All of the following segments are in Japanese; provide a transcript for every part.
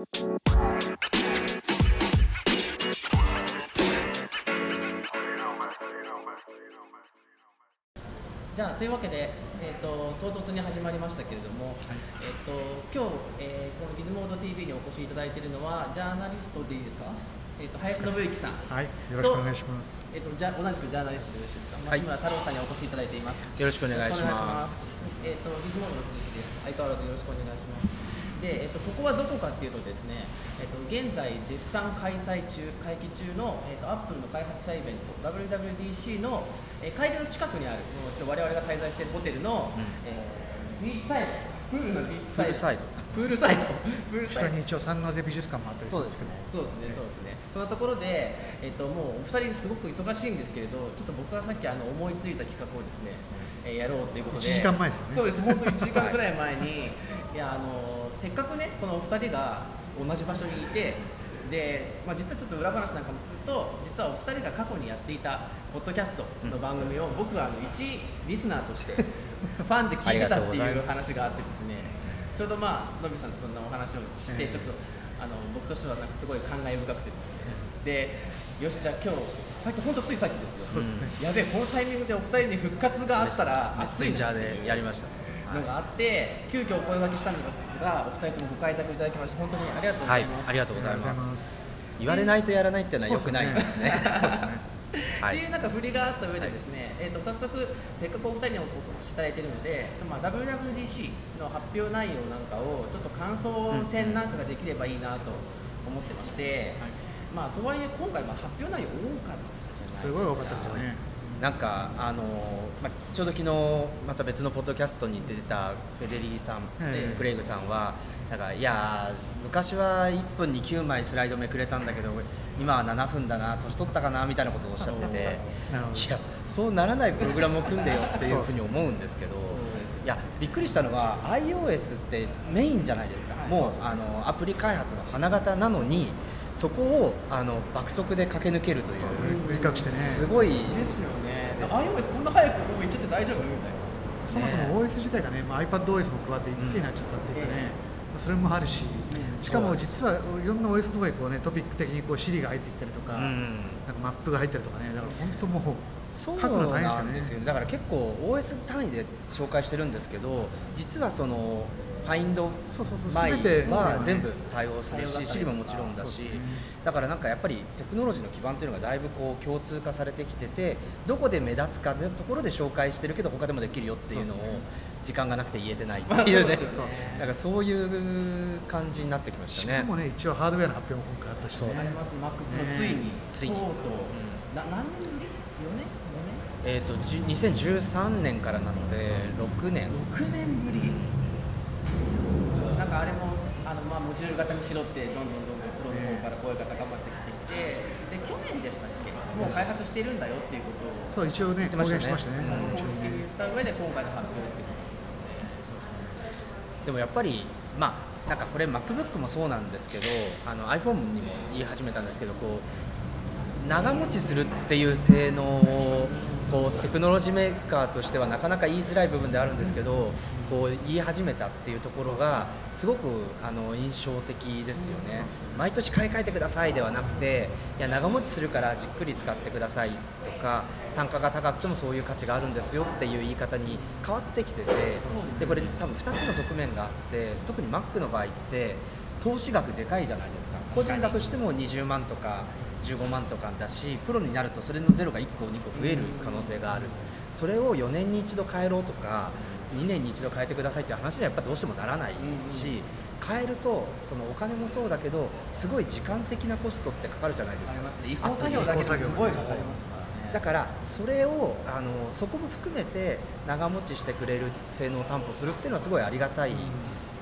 じゃあというわけで、えーと、唐突に始まりましたけれども、はい、えーと、今日、えー、このギズモード TV にお越しいただいているのはジャーナリストでいいですか、えーと、林信之さん。はい。よろしくお願いします、えー、とじゃ同じくジャーナリストでよろしいですか、松村太郎さんにお越しいただいています。よろしくお願いします。えー、とギズモードの鈴木です。相変わらずよろしくお願いしますで、えっと、ここはどこかっていうとですね、えっと、現在絶賛開催中会期中の、えっと、アップルの開発者イベント WWDC の、えー、会場の近くにあるちょ我々が滞在しているホテルの、うん、えー、ビーチサイドプールのビーチサイド。プールサイド。プールサイド。下に一応サンナゼ美術館もあったりするんですけど。そうですね。そうですね。そんなところで、えっと、もうお二人すごく忙しいんですけれどちょっと僕がさっきあの思いついた企画をですね、えー、やろうということで。1時間前ですよね。そうです。本当に1時間ぐらい前にいやあのせっかくねこのお二人が同じ場所にいてで、まあ、実はちょっと裏話なんかもすると実はお二人が過去にやっていたポッドキャストの番組を僕があの一リスナーとして ファンで聞いてたっていう話があってですねちょうどまあのびさんとそんなお話をしてちょっとあの僕としてはなんかすごい感慨深くてですね。でよしじゃあ今日さっき本当ついさっきですよ、ね、やべえこのタイミングでお二人に復活があったら熱いなでやりましたのがあって、急遽お声掛けしたんですがお二人ともご開拓いただきまして本当にありがとうございます、はい、ありがとうございます。言われないとやらないっていうのはよくない。ですね。っていうなんか振りがあった上でですね、はい、えー、と早速せっかくお二人にお越しいただいているので、まあ、WWDC の発表内容なんかをちょっと感想戦なんかができればいいなと思ってまして、うん、まあ、とはいえ今回まあ発表内容多かったじゃないですか。すごい多かったですよね。なんかあの、まあ、ちょうど昨日また別のポッドキャストに出てたフェデリーさんで、グレイグさんはなんかいや昔は1分に9枚スライドめくれたんだけど今は7分だな年取ったかなみたいなことをおっしゃってていやそうならないプログラムを組んでよっていうふうに思うんですけど。いやびっくりしたのは iOS ってメインじゃないですか、もうあのアプリ開発の花形なのにそこをあの爆速で駆け抜けるという。すごいですよね iOS こんな早くもういっちゃって大丈夫？みたいな。そもそも OS 自体がね、まあ、iPadOS も加わって5つになっちゃったっていうかね、うん、それもあるし、うん、しかも実はいろんな OS のところにこう、ね、トピック的にこう Siri が入ってきたりとか,、なんかマップが入ったりとかねだから本当もうそうなんですよね。だから結構 OS 単位で紹介してるんですけど実はそのファインド前は全部対応するし、シリももちろんだし、だからなんかやっぱりテクノロジーの基盤というのがだいぶこう共通化されてきてて、どこで目立つかのところで紹介してるけど、他でもできるよっていうのを、時間がなくて言えてないっていうね、なんかそういう感じになってきましたね。しかもね、一応ハードウェアの発表も今回あったしね。あります、マックもついに、ついに。とう。とう、な何年ぶり ?4 年？えーと、と2013年からなので6年。6年ぶりなんかあれもあの、まあ、モジュール型にしろってどんどんどんどんプロの方から声が高まってきていてで去年でしたっけ？もう開発しているんだよっていうことをそう一応ね公言しましたね。公式に言った上で今回の発表ってことで。すよねでもやっぱりまあなんかこれ MacBook もそうなんですけどあの iPhone にも言い始めたんですけどこう長持ちするっていう性能をこうテクノロジーメーカーとしてはなかなか言いづらい部分であるんですけどこう言い始めたっていうところがすごくあの印象的ですよね。毎年買い替えてくださいではなくていや長持ちするからじっくり使ってくださいとか単価が高くてもそういう価値があるんですよっていう言い方に変わってきててでこれ多分2つの側面があって特に Mac の場合って投資額でかいじゃないですか。個人だとしても20万とか15万とかだしプロになるとそれのゼロが1個2個増える可能性がある。それを4年に一度変えろとか2年に一度変えてくださいっていう話にはやっぱどうしてもならないし変えるとそのお金もそうだけどすごい時間的なコストってかかるじゃないですか。移行作業だけですごいかかりますからだからそれをあのそこも含めて長持ちしてくれる性能を担保するっていうのはすごいありがたい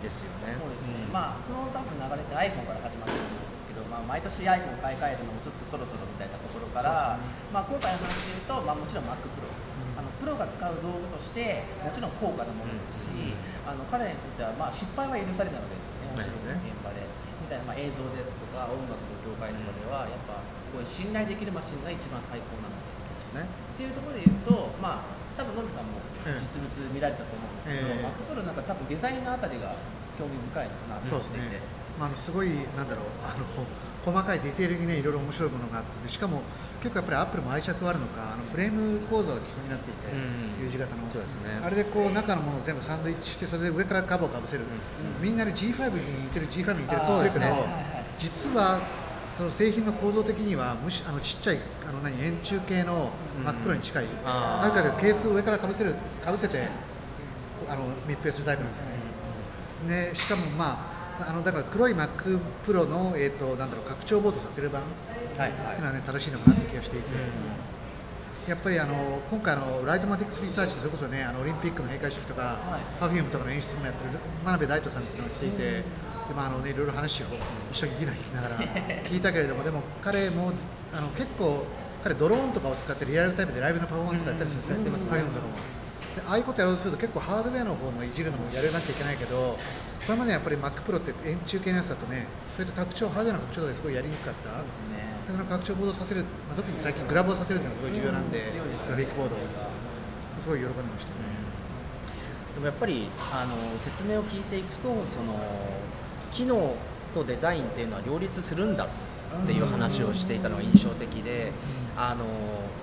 ですよね。そうですね。まあその多分流れて iPhone から始まってるまあ、毎年 iPhone 買い替えるのもちょっとそろそろみたいなところから、ね、まあ、今回の話でいうと、まあ、もちろん MacPro、プロが使う道具としてもちろん高価なものですし、うん、あの彼にとってはまあ失敗は許されないわけですよね、お仕事の現場で。みたいな、まあ、映像ですとか音楽の業界とかではやっぱすごい信頼できるマシンが一番最高なの。ですね。っていうところで言うと、まあ、多分のびさんも実物見られたと思うんですけど、えー、MacPro なんか多分デザインのあたりが興味深いのかなと思っていて。まあ、あのすごいなんだろう あの細かいディテールにねいろいろ面白いものがあってしかも結構やっぱりアップルも愛着があるのかあのフレーム構造が基本になっていて、うん U 字型の。そうですね。あれでこう中のものを全部サンドイッチしてそれで上からカバーをかぶせる、みんなで G5 に似てる G5 に似てるって言ってるけど、ね実はその製品の構造的にはむしあのちっちゃいあの何円柱系の Mac Pro に近い、あー。なんかでケースを上からかぶせるかぶせてあの密閉するタイプなんですよね。ねしかもまああのだから黒い Mac Pro のえっ、となんだろう拡張ボードさせる版ってはいいうのはね正しいのかなって気がしていて。やっぱりあの今回あのライゾマティクスリサーチそれこそねあのオリンピックの閉会式とか、はい。パフュームとかの演出もやってる真鍋大度さんっていうのが来ていて、でまああのねいろいろ話を一緒に議論聞きながら聞いたけれどもでも彼もあの結構彼ドローンとかを使ってリアルタイムでライブのパフォーマンスとかやったりするんですよ、パフュームとかも。でああいうことやろうとすると結構ハードウェアの方もいじるのもやらなきゃいけないけどこれまでやっぱり Mac Pro って円柱系のやつだとね。それと拡張ハードウェアの拡張ですごいやりにくかった？ね。その拡張ボードをさせる、まあ、特に最近グラボをさせるっていうのがすごい重要なんで、うん。ですよグラフィックボードをすごい喜んでましたね。でもやっぱりあの説明を聞いていくとその機能とデザインっていうのは両立するんだっていう話をしていたのが印象的で、あの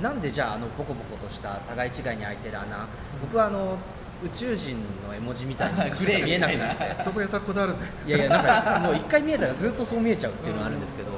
なんでじゃああのボコボコとした互い違いに開いてる穴僕はあの宇宙人の絵文字みたいな グレー見えなくななって。そこやたらこだわるんで、いやいやなんかもう一回見えたらずっとそう見えちゃうっていうのがあるんですけど、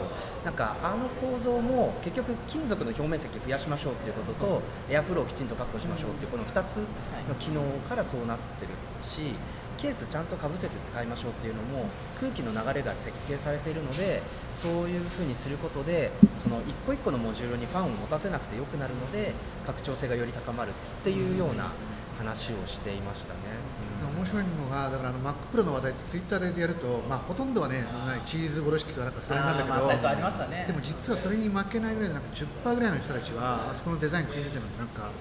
なんかあの構造も結局金属の表面積を増やしましょうっていうこととエアフローをきちんと確保しましょうっていうこの2つの機能からそうなってるしケースちゃんとかぶせて使いましょうっていうのも空気の流れが設計されているのでそういうふうにすることでその一個一個のモジュールにファンを持たせなくてよくなるので拡張性がより高まるっていうような話をしていましたね。面白いのが、だからあの Mac Pro の話題ってツイッターでやると、まあ、ほとんどはね、チーズ殺し器とかなんかそれなんだけど、あーまあ最初ありましたねでも実はそれに負けないぐらいで、なんか10%ぐらいの人たちは、あそこのデザイン崩れてるのって、なんか、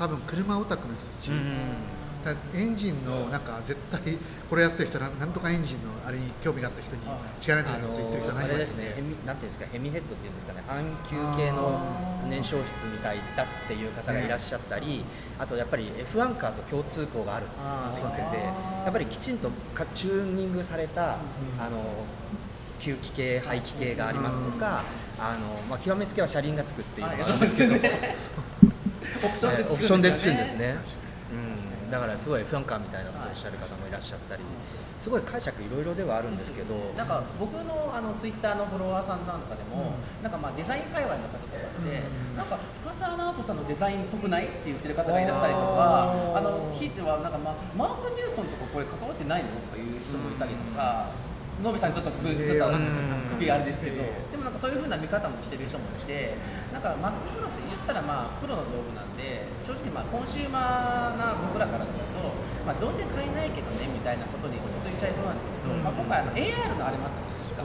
多分車オタクの人たち。だからエンジンのなんか絶対これやってる人はなんとかエンジンのあれに興味があった人に違いないあと言ってる人は何あれですね、ヘミなんていうんですか、ヘミヘッドっていうんですかね、半球系の燃焼室みたいだっていう方がいらっしゃったり、あとやっぱり F1 カーと共通項があるって言ってて、やっぱりきちんとかチューニングされた、あの吸気系、排気系がありますとか、あのまあ、極めつけは車輪がつくっていうのがあるんですけど、オプションでつくんですねだからすごい F1 カーみたいだとおっしゃる方もいらっしゃったり、すごい解釈いろいろではあるんですけど、なんか僕のあのツイッターのフォロワーさんなんかでも、なんかまあデザイン界隈の方とかって、なんか深澤直人さんのデザインっぽくないって言ってる方がいらっしゃるとか、あのひいてはなんかまあマーク・ニューソンとかこれ関わってないのとかいう人もいたりとか。ノビさんちょっとくちょっと首があれですけど、でもなんかそういう風な見方もしてる人もいて、なんか Mac Pro って言ったらまあプロの道具なんで、正直まあコンシューマーな僕らからすると、まあどうせ買えないけどねみたいなことに落ち着いちゃいそうなんですけど、まあ今回あの AR のあれもあったじゃないですか。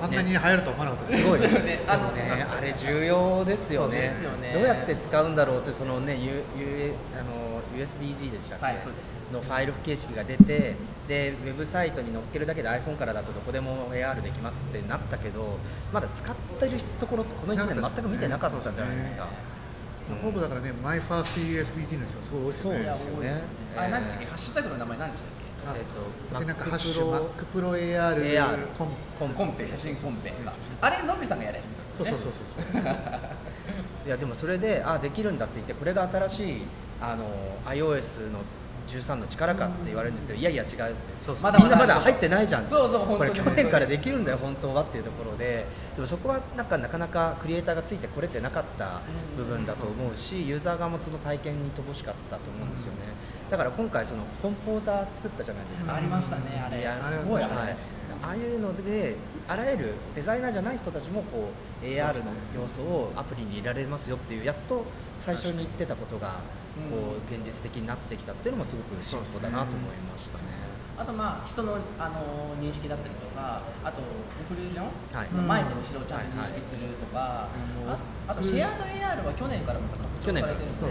あんなに流行るとは思わなかったです。すごいよね。あのねあれ重要ですよね。よね。どうやって使うんだろうってそのね U U あの USDG でしたっけ、はいそうですのファイル形式が出てでウェブサイトに載っけるだけで iPhone からだとどこでも AR できますってなったけどまだ使ってるところってこの1年全く見てなかったじゃないですか。ほぼだからね、マイファースト USB-C の人すごい多いですよ。ね。そうですよね。あれ何でしたっけ、ハッシュタグの名前何でしたっあえっとでなんかハッシュ Pro Mac Pro AR, AR コンコンけコンペ写真コンペか。あれのびさんがやられてたんですね。そうそうそうそう。いやでもそれであできるんだって言ってこれが新しいあの iOS の13の力かって言われるんですけどいやいや違うって。そうそう。まだみんなまだ入ってないじゃん。そうそうこれ去年からできるんだよ本当はっていうところで。でもそこはなんかなかなかクリエイターがついてこれてなかった部分だと思うしユーザー側もその体験に乏しかったと思うんですよね。だから今回そのコンポーザー作ったじゃないですか。ありましたねあれ。すごいはい、ああいうのであらゆるデザイナーじゃない人たちもこう AR の要素をアプリに入れられますよっていうやっと最初に言ってたことがこう現実的になってきたっていうのもすごく進歩だなと思いましたね。あとまあ人のあの認識だったりとかあとオクルージョン、はい。その前と後ろをちゃんと認識するとか、はいああとシェアード AR は去年からまた拡張されてるんですね。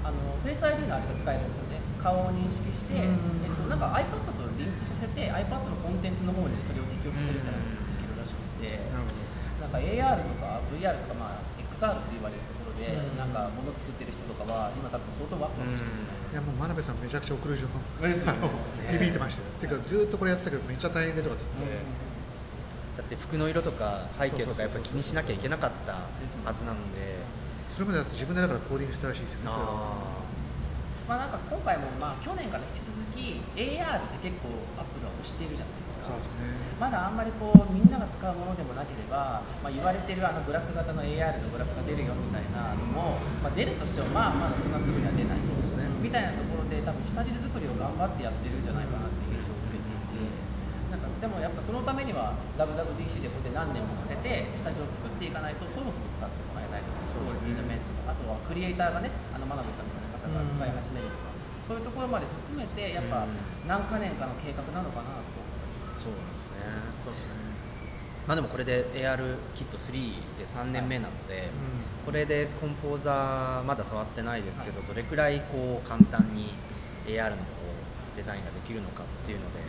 あのフェイス ID のあれが使えるんですよね。顔を認識して、えうんっと、なんか iPad とリンクさせて iPad のコンテンツの方にそれを適用させるみたいなのができるらしくて、なんか AR とか VR とか、まあ、XR と言われるなんか物作ってる人とかは今多分相当ワクワクしてるんじゃないいやもう真鍋さんめちゃくちゃ送る情報ですよね。あの響いてましたよ、ていうかずっとこれやってたけどめっちゃ大変でとかって言って、だって服の色とか背景とかやっぱり気にしなきゃいけなかったはずなので。それまでだって自分でだからコーディングしたらしいですよねそれは。あまあなんか今回もまあ去年から引き続き AR って結構アップルは推しているじゃないですかそうですね。まだあんまりこうみんなが使うものでもなければ、まあ、言われてるあのグラス型の AR のグラスが出るよみたいなのも、まあ、出るとしてもまあまだそんなすぐには出ないですね。みたいなところで多分下地作りを頑張ってやってるんじゃないかなっていう印象を受けていてなんかでもやっぱそのためには WWDC でこうやって何年もかけて下地を作っていかないとそもそも使ってもらえないとかクオリティの面とかあとはクリエイターがねあの真鍋さんみたいな方が使い始めるとか、そういうところまで含めてやっぱ何か年かの計画なのかなそうですね。そうですね。まあでもこれで AR キット3で3年目なので、うこれでコンポーザーまだ触ってないですけど、どれくらいこう簡単に AR のこうデザインができるのかっていうので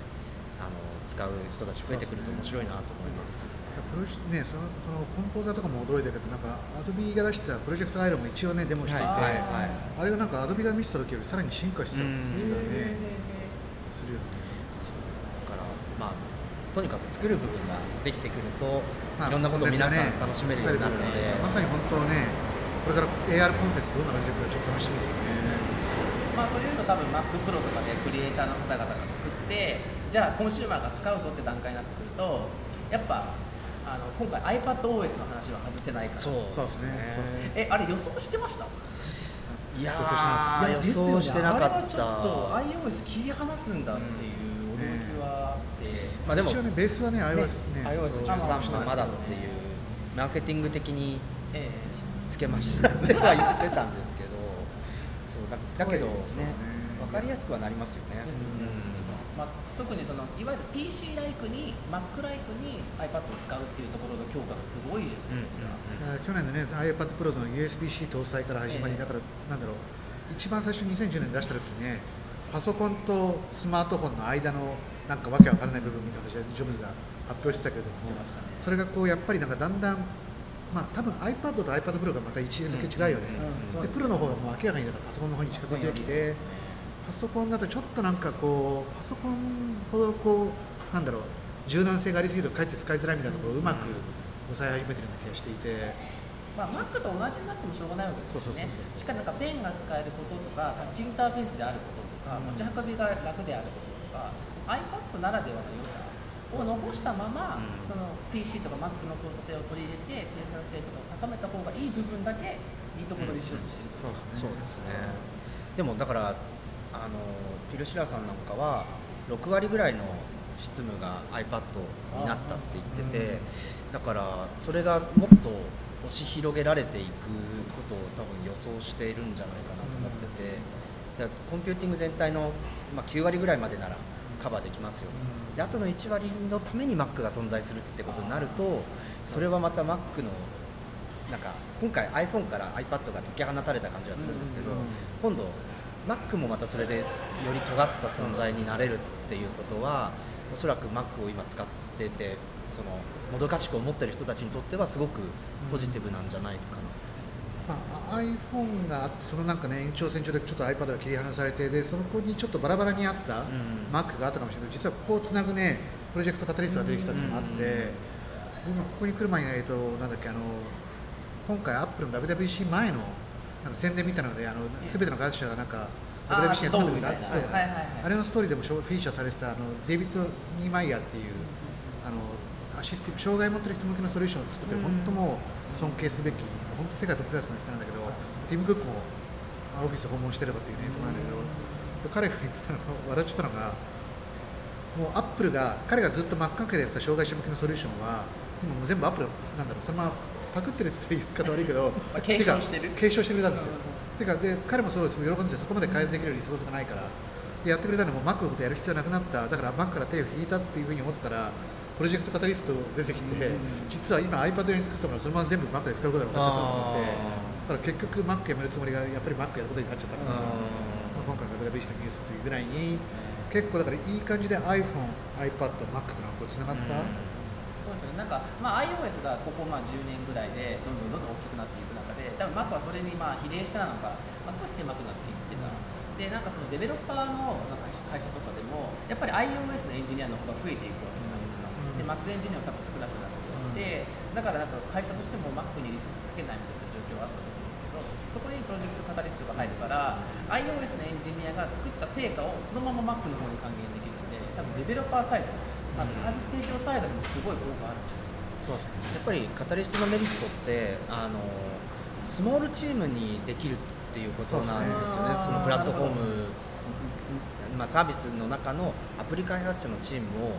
あの使う人たち増えてくると面白いなと思います。けどプロジね、そのそのコンポーザーとかも驚いたけどなんかアドビが出してたプロジェクトアイロンも一応ねデモしていて、はい。はい。あれがなんかアドビが見せた時よりさらに進化してたっていうかねするよねだからまあとにかく作る部分ができてくると、まあいろんなことを皆さん楽しめるようになるので、まさに本当ねこれから AR コンテンツどうなるのかちょっと楽しみですよね。まあそういうの多分 MacPro とかでクリエイターの方々が作ってじゃあコンシューマーが使うぞって段階になってくるとやっぱあの今回 iPadOS の話は外せないから。そう。そうですね。えあれ予想してました？いや予想してなかった、あれはちょっと iOS 切り離すんだっていう。驚きはあって、まあでも一応ねベースはね iOS ね iOS13 のまだっていうマーケティング的にえつけましたっては言ってたんですけどそうだだけどね。分かりやすくはなりますよね。えですよね。うん。まあ、特にそのいわゆる PC ライクに Mac ライクに iPad を使うっていうところの強化がすごいじゃないですか、だから去年のね iPad Pro の USB-C 搭載から始まり、ええ。だからなんだろう。一番最初2010年に出した時にねパソコンとスマートフォンの間のなんかわけわからない部分みたいな形でジョブズが発表してたけれどもねそれがこうやっぱりなんかだんだんまあ多分 iPad と iPad Pro がまた位置づけ違うよね、でプロの方がもう明らかにだからパソコンの方に近づいてきてパソコンだとちょっとなんかこうパソコンほどこうなんだろう柔軟性がありすぎるとかえって使いづらいみたいなところをうまく抑え始めてるような気がしていて。まあ、Mac と同じになってもしょうがないわけですしね。しかもなんかペンが使えることとかタッチインターフェースであることとか、うん。持ち運びが楽であることとか iPad ならではの良さを残したまま、うん。その PC とか Mac の操作性を取り入れて生産性とかを高めた方がいい部分だけいいところにしようとしてると、そうですね。そうですね。でもだからあのピルシラさんなんかは6割ぐらいの執務が iPad になったって言ってて、だからそれがもっと押し広げられていくことを多分予想しているんじゃないかなと思ってて、だからコンピューティング全体の、まあ、9割ぐらいまでならカバーできますよ。と、うん。であとの1割のために Mac が存在するってことになるとそれはまた Mac のなんか今回 iPhone から iPad が解き放たれた感じがするんですけど、うん。今度 Mac もまたそれでより尖った存在になれるっていうことはおそらく Mac を今使っててそのもどかしく思ってる人たちにとってはすごくポジティブなんじゃないかな、まあ、iPhone があってそのなんかね延長線上でちょっと iPad が切り離されてでそこにちょっとバラバラにあったん。Mac があったかもしれないけど実はここをつなぐねプロジェクトカタリストが出てきたっていうのもあって、うん。今ここに来る前にえっとなんだっけあの今回アップルの WWC 前のなんか宣伝みたいなのであの全ての開発者がなんか WWC に集まってくれたストーリーみたいな。そう。はいはいはい。あれのストーリーでもフィーチャーされてたあのデイビッド・ニーマイヤーっていうあのアシスティブ障害を持ってる人向けのソリューションを作ってる、本当もう尊敬すべき本当世界トップクラスの人なんだけどティム・クックもあオフィス訪問してるとかっていうねところなんだけど、彼が言ってたのが笑っちゃったのがもうアップルが彼がずっと真っ赤けでやってた障害者向けのソリューションは今もう全部アップルなんだろう。そのままパクってるって言い方悪いけどまあ継承してる。継承してくれたんですよ、てかで彼もそうです。喜んでてそこまで開発できるリソースがないから。でやってくれたのも Mac のことやる必要なくなった。だから Mac から手を引いたっていうふうに思ってたらプロジェクトカタリスト出てきて、実は今 iPad 用に作ってたものをそのまま全部 Mac で使うことが分かっちゃったんですってだから結局 Mac やめるつもりがやっぱり Mac やることになっちゃったから、まあ今回の WWDC のニュースというぐらいに結構だからいい感じで iPhone、iPad、Mac とのこうつながった、そうですよね。なんか、まあ、iOS がここまあ10年ぐらいでどんどんどんどん大きくなっていく中で多分 Mac はそれにまあ比例したのか、まあ、少し狭くなっていってた、でなんかそのデベロッパーのなんか会社とかでもやっぱり iOS のエンジニアの方が増えていくで Mac エンジニアは多分少なくなっていって、だからなんか会社としても Mac にリソースつけないみたいな状況はあったと思うんですけどそこにプロジェクトカタリストが入るから iOS のエンジニアが作った成果をそのまま Mac の方に還元できるので多分デベロッパーサイドあとサービス提供サイドにもすごい効果あるんじゃないそうですね。やっぱりカタリストのメリットってあのスモールチームにできるっていうことなんですよね。そね。そのプラットフォーム、まあ、サービスの中のアプリ開発者のチームを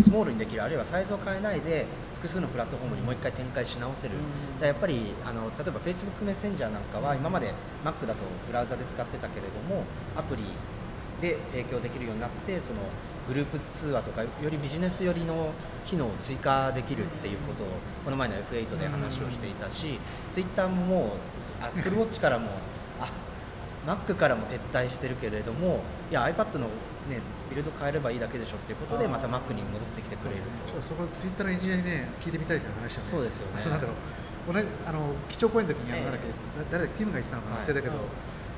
スモールにできるあるいはサイズを変えないで複数のプラットフォームにもう一回展開し直せる、だからやっぱりあの例えば Facebook メッセンジャーなんかは今まで Mac だとブラウザで使ってたけれどもアプリで提供できるようになってそのグループ通話とかよりビジネス寄りの機能を追加できるっていうことをこの前の F8 で話をしていたし、Twitter ももう Apple Watch からもあ Mac からも撤退してるけれどもいや iPad の、ね、ビルド変えればいいだけでしょっていうことでまた Mac に戻ってきてくれるちょっととそこツイッターのエンジニアにね聞いてみたいですよ話そうですよね。なんだろう同じあの基調講演の時にあ誰だっけティムが言ってたのかなはい。忘れたけど、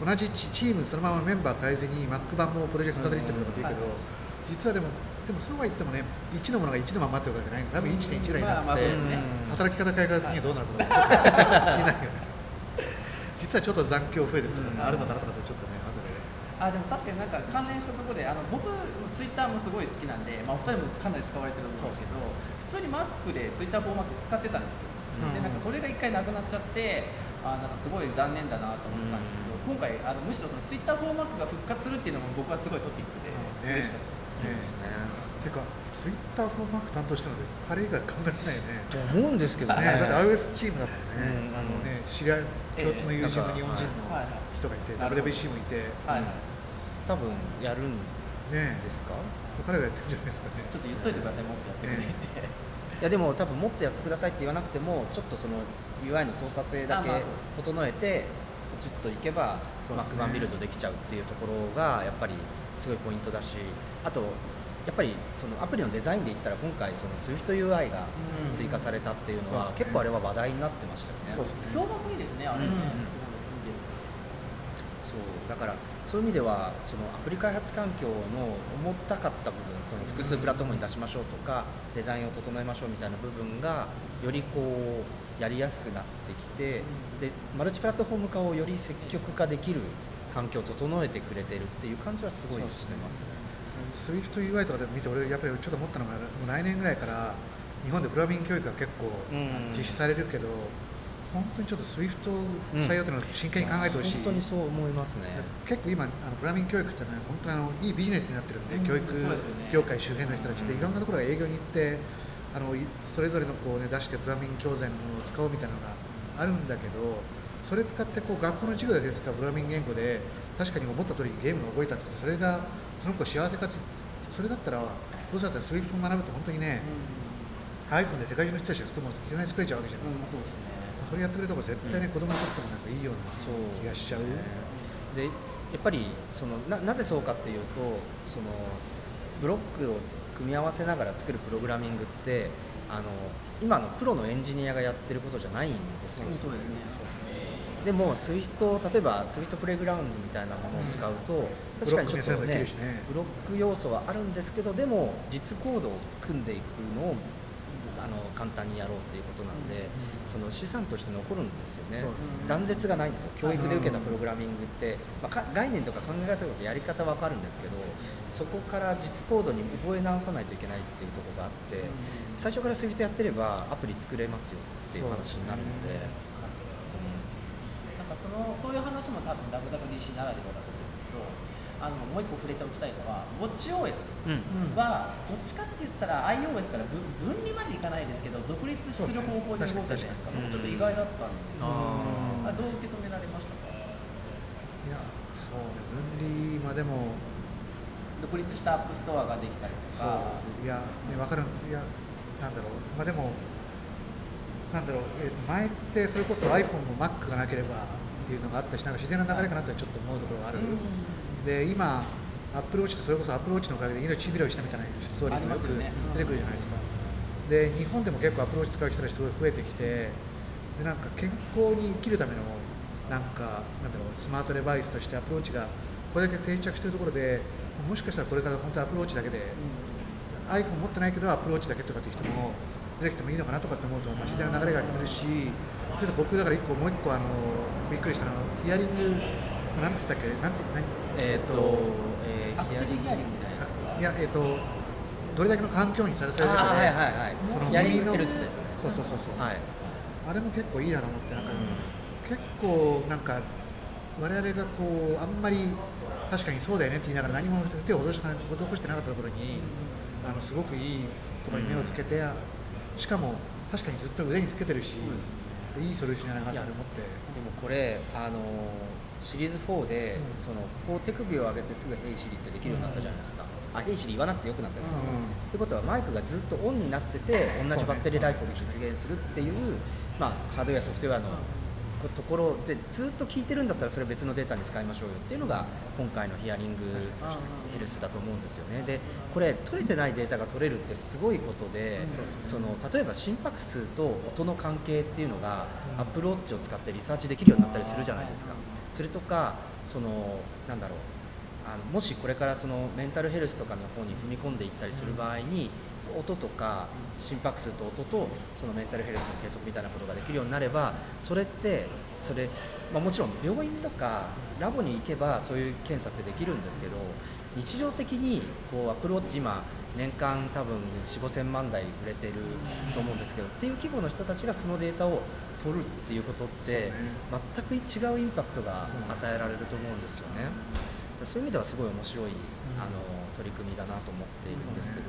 同じチチームそのままメンバー変えずに Mac 版もプロジェクトカタリストとか言うけど、実はでもでもそうは言ってもね1のものが1のままってことじゃない多分1.1ぐらいになってて、まあまあそうですね。働き方変えた時にはどうなるのか気になるよね。実はちょっと残響増えてるとかあるのかなとかってちょっとあでも確かになんか関連したところであの僕ツイッターもすごい好きなんで、まあ、お二人もかなり使われてると思うんですけど普通に Mac でツイッターフォーマック使ってたんですよ、うん。でなんかそれが一回なくなっちゃってあなんかすごい残念だなと思ってたんですけど、今回あのむしろそのツイッターフォーマックが復活するっていうのも僕はすごいトピックでね嬉しかったです、ねですね。てかツイッターフォーマック担当したので彼以外考えられないよね。と思うんですけどね。ね、だって iOS チームだもんね、うんあのね知り合い共通の友人の日本人の人がいて、なるほど WBC もいて、はいはい、多分やるんねですか？彼がやってるんじゃないですかね。ちょっと言っといてくださいもっとやってくれって、いやでも多分もっとやってくださいって言わなくてもちょっとその UI の操作性だけ整えてポチッといけば Mac 版ビルドできちゃうっていうところがやっぱりすごいポイントだしあとやっぱりそのアプリのデザインで言ったら今回その SwiftUI がうん。追加されたっていうのは結構あれは話題になってましたよね。そうですね。評判もいいですねあれね、うん。そう。だからそういう意味ではそのアプリ開発環境の重たかった部分その複数プラットフォームに出しましょうとかデザインを整えましょうみたいな部分がよりこうやりやすくなってきてでマルチプラットフォーム化をより積極化できる環境を整えてくれてるっていう感じはすごいしてますね。SwiftUI とかで見て、俺、やっぱりちょっと思ったのが、もう来年ぐらいから日本でプログラミング教育が結構うん。実施されるけど、本当にちょっと Swift 採用というのを真剣に考えてほしい。本当にそう思いますね。結構今あのプラミング教育ってのは本当にあのいいビジネスになってるんで、うん教育業界周辺の人たちでいろんなところが営業に行ってあのいそれぞれのこう、ね、出してプラミング教材のものを使おうみたいなのがあるんだけどそれ使ってこう学校の授業で使うプラミング言語で確かに思った通りゲームが覚えたってそれがその子幸せかってそれだったらどうせだったら SWIFT を学ぶと本当にね、iPhone で世界中の人たちが作るものいきなり作れちゃうわけじゃん、うん、うん、そうですねそれやってくれた方が絶対ね、子供にとってもなんかいいようなそう。気がしちゃう。でやっぱりそのななぜそうかっていうとそのブロックを組み合わせながら作るプログラミングってあの今のプロのエンジニアがやってることじゃないんですよ、うんそうですね。でも SWIFT 例えば SWIFT プレイグラウンドみたいなものを使うと、確かにちょっとねねブロック要素はあるんですけどでも実コードを組んでいくのをあの簡単にやろうっていうことなんで、その資産として残るんですよね。断絶がないんですよ。教育で受けたプログラミングって、まあ、か概念とか考え方とかやり方は分かるんですけどそこから実コードに覚え直さないといけないっていうところがあって最初から SWIFT やってればアプリ作れますよっていう話になるので。なんかそのそういう話も多分 WWDC ならではだと思うんですけどあのもう一個触れておきたいのは WatchOS うん。はどっちかって言ったら iOS から分分離までいかないですけど独立する方向に動いたじゃないですか。僕ちょっと意外だったんですよ、あーあどう受け止められましたか？いやそうね分離まあでも。独立した App Store ができたりとそう。かいやね分かる。いやなんだろう。まあでもなんだろう、えー前ってそれこそ iPhone も Mac がなければっていうのがあったしなんか自然な流れかなってちょっと思うところがある、で今 Apple Watch ってそれこそ Apple Watch のおかげで命拾いしたみたいなストーリーありがよく出てくるじゃないですか。で日本でも結構 Apple Watch 使う人たちすごい増えてきてでなんか健康に生きるためのなんかなんだろうスマートデバイスとして Apple Watch がこれだけ定着しているところでもしかしたらこれから本当に Apple Watch だけで、うん、iPhone 持ってないけど Apple Watch だけとかっていう人も出てきてもいいのかなとかって思うと、まあ、自然な流れがするしちょっと僕だから一個もう一個あのびっくりしたのはヒアリングなんて言ったっけなんて何えっ、ー、と、えー、ヒアリング。いやえっ、ー、とどれだけの環境にさらされるかで、はいはいはい、その耳の、ね、そうそうそうそう、はい、あれも結構いいなと思ってなんか、うん、結構なんか我々がこうあんまり確かにそうだよねって言いながら何も手を施してなかったところに、うん、あのすごくいいところに目をつけて、うん、しかも確かにずっと腕につけてるし、いいソリューションじゃなと思って。でもこれあのシリーズ4で、そのこう手首を上げてすぐ「ヘイシリ」ってできるようになったじゃないですか、あヘイシリ言わなくてよくなったじゃないですか、ということはマイクがずっとオンになってて同じバッテリーライフを実現するっていう、まあ、ハードウェアソフトウェアのところでずっと聞いてるんだったらそれ別のデータに使いましょうよっていうのが今回のヒアリングヘルスだと思うんですよね。でこれ取れてないデータが取れるってすごいことでその例えば心拍数と音の関係っていうのがアップルウォッチを使ってリサーチできるようになったりするじゃないですか。それとかそのなんだろうあのもしこれからそのメンタルヘルスとかの方に踏み込んでいったりする場合に音とか心拍数と音とそのメンタルヘルスの計測みたいなことができるようになればそれってそれ、まあ、もちろん病院とかラボに行けばそういう検査ってできるんですけど日常的にこうアプローチ今年間多分4 5千万台売れてると思うんですけどっていう規模の人たちがそのデータを取るっていうことって全く違うインパクトが与えられると思うんですよね。そういう意味ではすごい面白いあの取り組みだなと思っているんですけど。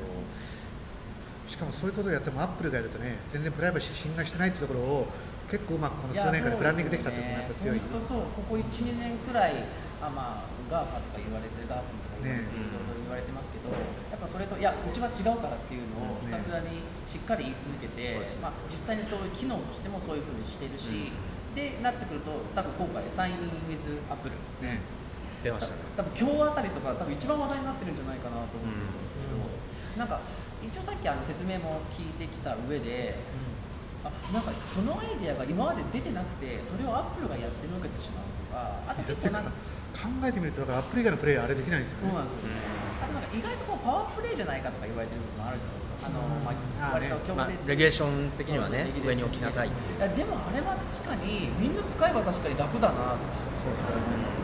しかもそういうことをやってもアップルがやるとね全然プライバシー侵害してないっていうところを結構うまくこの数年間でブランディングできたっていうのがやっぱ強い。本当そう。ここ12年くらいあまあガーファとか言われてガーファとか言われて、ね、いろいろ言われてますけどやっぱそれといやうちは違うからっていうのをひたすらにしっかり言い続けて、ね、まあ、実際にそういう機能としてもそういうふうにしてるし、うん、でなってくると多分今回 Sign in with Apple、ね、出ましたね。多分今日あたりとか多分一番話題になってるんじゃないかなと思うんですけど、うん、なんか一応さっきあの説明も聞いてきた上で、うん、あなんかそのアイデアが今まで出てなくてそれをアップルがやってのけてしまうとかあと結構なんか考えてみるとだからアップル以外のプレイあれできないんですよね。そうなんですよね、あとなんか意外とこうパワープレイじゃないかとか言われてる部分もあるじゃないですか。あの、まあ、割と強制的、まあ、レギュレーション的にはね上に置きなさいいやでもあれは確かにみんな使えば確かに楽だなってそうそう思います。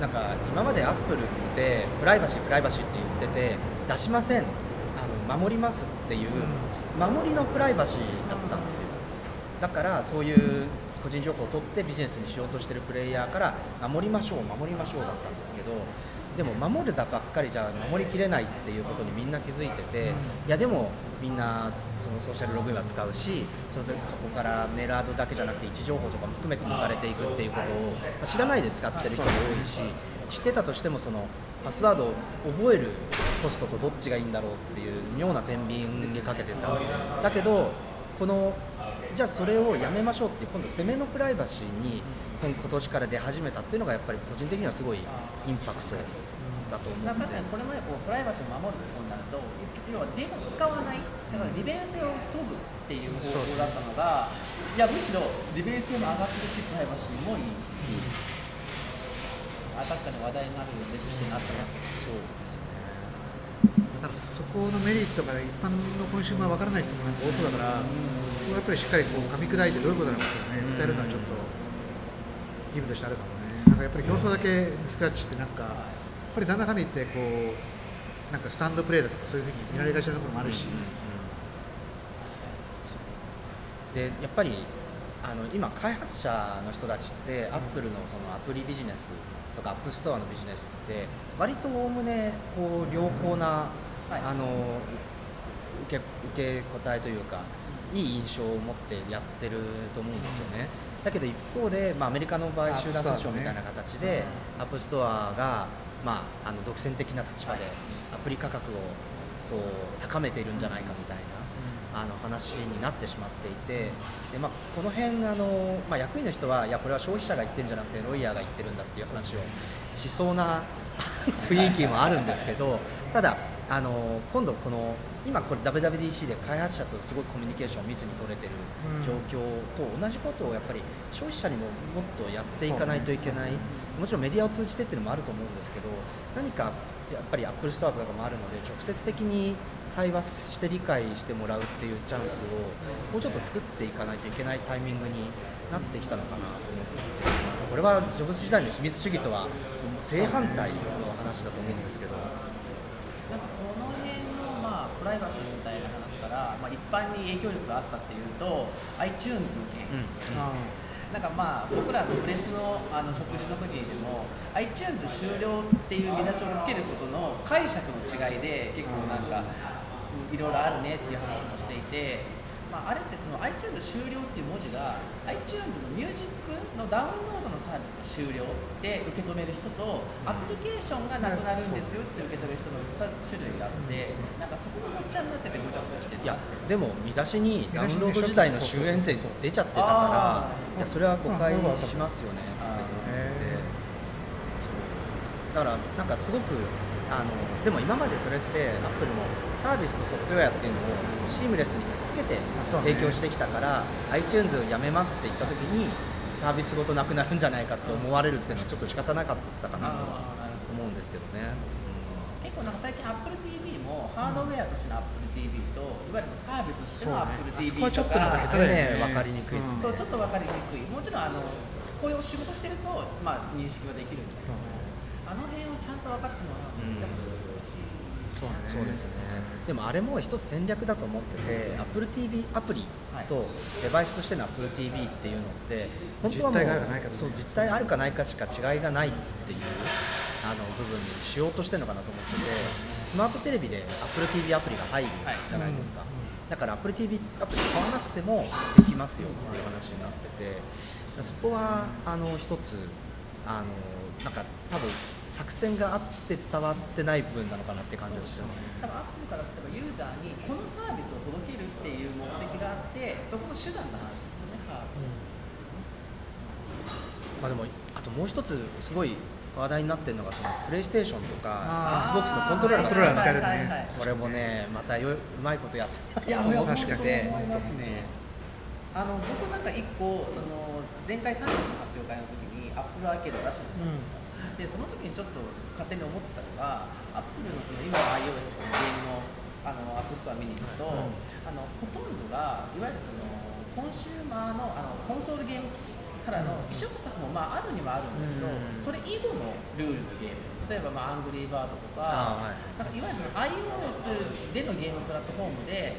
なんか今までアップルってプライバシープライバシーって言ってて出しません守りますっていう守りのプライバシーだったんですよ。だからそういう個人情報を取ってビジネスにしようとしてるプレイヤーから守りましょう守りましょうだったんですけどでも守るだばっかりじゃ守りきれないっていうことにみんな気づいてて、いやでもみんなそのソーシャルログインは使うしそのそこからメールアドだけじゃなくて位置情報とかも含めて抜かれていくっていうことを知らないで使ってる人も多いし知ってたとしてもそのパスワードを覚えるコストとどっちがいいんだろうっていう妙な天秤にかけてた。だけどこのじゃあそれをやめましょうって今度攻めのプライバシーに今年から出始めたっていうのがやっぱり個人的にはすごいインパクトだと思う確かにこれまでこうプライバシーを守るってことになると要はデータを使わないだから利便性を削ぐっていう方法だったのがいやむしろ利便性も上がってるしプライバシーもいい。っていう、あ確かに話題になる別してなったなそうですね。だからそこのメリットが一般のコンシューマー分からない人もなんか多そうだから、やっぱりしっかりこう噛み砕いてどういうことなのかをね伝えるのはちょっと義務としてあるかもね。なんかやっぱり表層だけスクラッチってなんかやっぱりだんだんかんだ言ってこうなんかスタンドプレーだとかそういうふうに見られがちなところもあるし、でやっぱりあの今開発者の人たちってアップルのそのアプリビジネスとか App Store のビジネスって割とおおむねこう良好な、あの受け受け答えというかいい印象を持ってやってると思うんですよね。だけど一方で、まあ、アメリカの場合集団訴訟みたいな形で App Store が、まあ、あの独占的な立場でアプリ価格をこう高めているんじゃないかみたいな、あの話になってしまっていてで、まあ、この辺あの、まあ、役員の人はいやこれは消費者が言ってるんじゃなくて lawyer が言ってるんだっていう話をしそうな雰囲気もあるんですけどただあの今度この今これ WWDC で開発者とすごいコミュニケーションを密に取れてる状況と同じことをやっぱり消費者にももっとやっていかないといけない、もちろんメディアを通じてっていうのもあると思うんですけど何かやっぱりアップルストアとかもあるので直接的に対話して理解してもらうっていうチャンスをもうちょっと作っていかないといけないタイミングになってきたのかなと思ってこれはジョブズ時代の秘密主義とは正反対の話だと思うんですけど。なんかその辺の、まあ、プライバシーみたいな話から、まあ、一般に影響力があったっていうと iTunes の件、うんなんかまあ僕らのプレスのあの食事の時にでも iTunes 終了っていう見出しをつけることの解釈の違いで結構なんかいろいろあるねっていう話もしていて。まあ、あれってその iTunes 終了っていう文字が iTunes のミュージックのダウンロードのサービスが終了で受け止める人と、アプリケーションがなくなるんですよって受け取る人の2種類があって、なんかそこがごっちゃになっててごちゃごちゃしてるいやでも見出しにダウンロード時代の終焉って出ちゃってたからいやそれは誤解しますよねって思ってだからなんかすごくあのでも今までそれってアップルもサービスとソフトウェアっていうのをシームレスにくっつけて提供してきたから、ね、iTunes をやめますって言った時にサービスごとなくなるんじゃないかと思われるっていうのはちょっと仕方なかったかなとは思うんですけどね。結構なんか最近 AppleTV もハードウェアとしての AppleTV と、いわゆるサービスとしての AppleTV とか、ね、分かりにくいですね、そうちょっと分かりにくい。もちろんあのこういう仕事してると、まあ、認識はできるんで。すけど、あの辺をちゃんと分かってもらうのは、ちょっと難しい。そうですね。でもあれも一つ戦略だと思ってて AppleTV アプリとデバイスとしての AppleTV っていうのって本当はもうそう実態あるかないかしか違いがないっていうあの部分にしようとしてるのかなと思っててスマートテレビで AppleTV アプリが入るじゃないですか、だから AppleTV アプリ買わなくてもできますよっていう話になっててそこはあの一つあのなんか多分作戦があって伝わってない部分なのかなって感じはしてます。多分アップルからすればユーザーにこのサービスを届けるっていう目的があってそこの手段の話ですよね、うん、まあ、でもあともう一つすごい話題になってるのがそのプレイステーションとか XBOX のコントローラーが使えるねこれもねまたようまいことやっていや思ってて思いますね。あの僕なんか一個その前回3月の発表会の時にアップルアーケード出したじゃないですか、うんでその時にちょっと勝手に思ってたのがアップルのその今の iOS とかのゲームのあの App Store 見に行くと、うん、あのほとんどがいわゆるそのコンシューマーのあのコンソールゲーム機からの移植作もまああるにはあるんだけど、うん、それ以後のルールのゲーム。例えば、まあ、アングリーバードとかはい、なんかいわゆるその iOS でのゲームプラットフォームで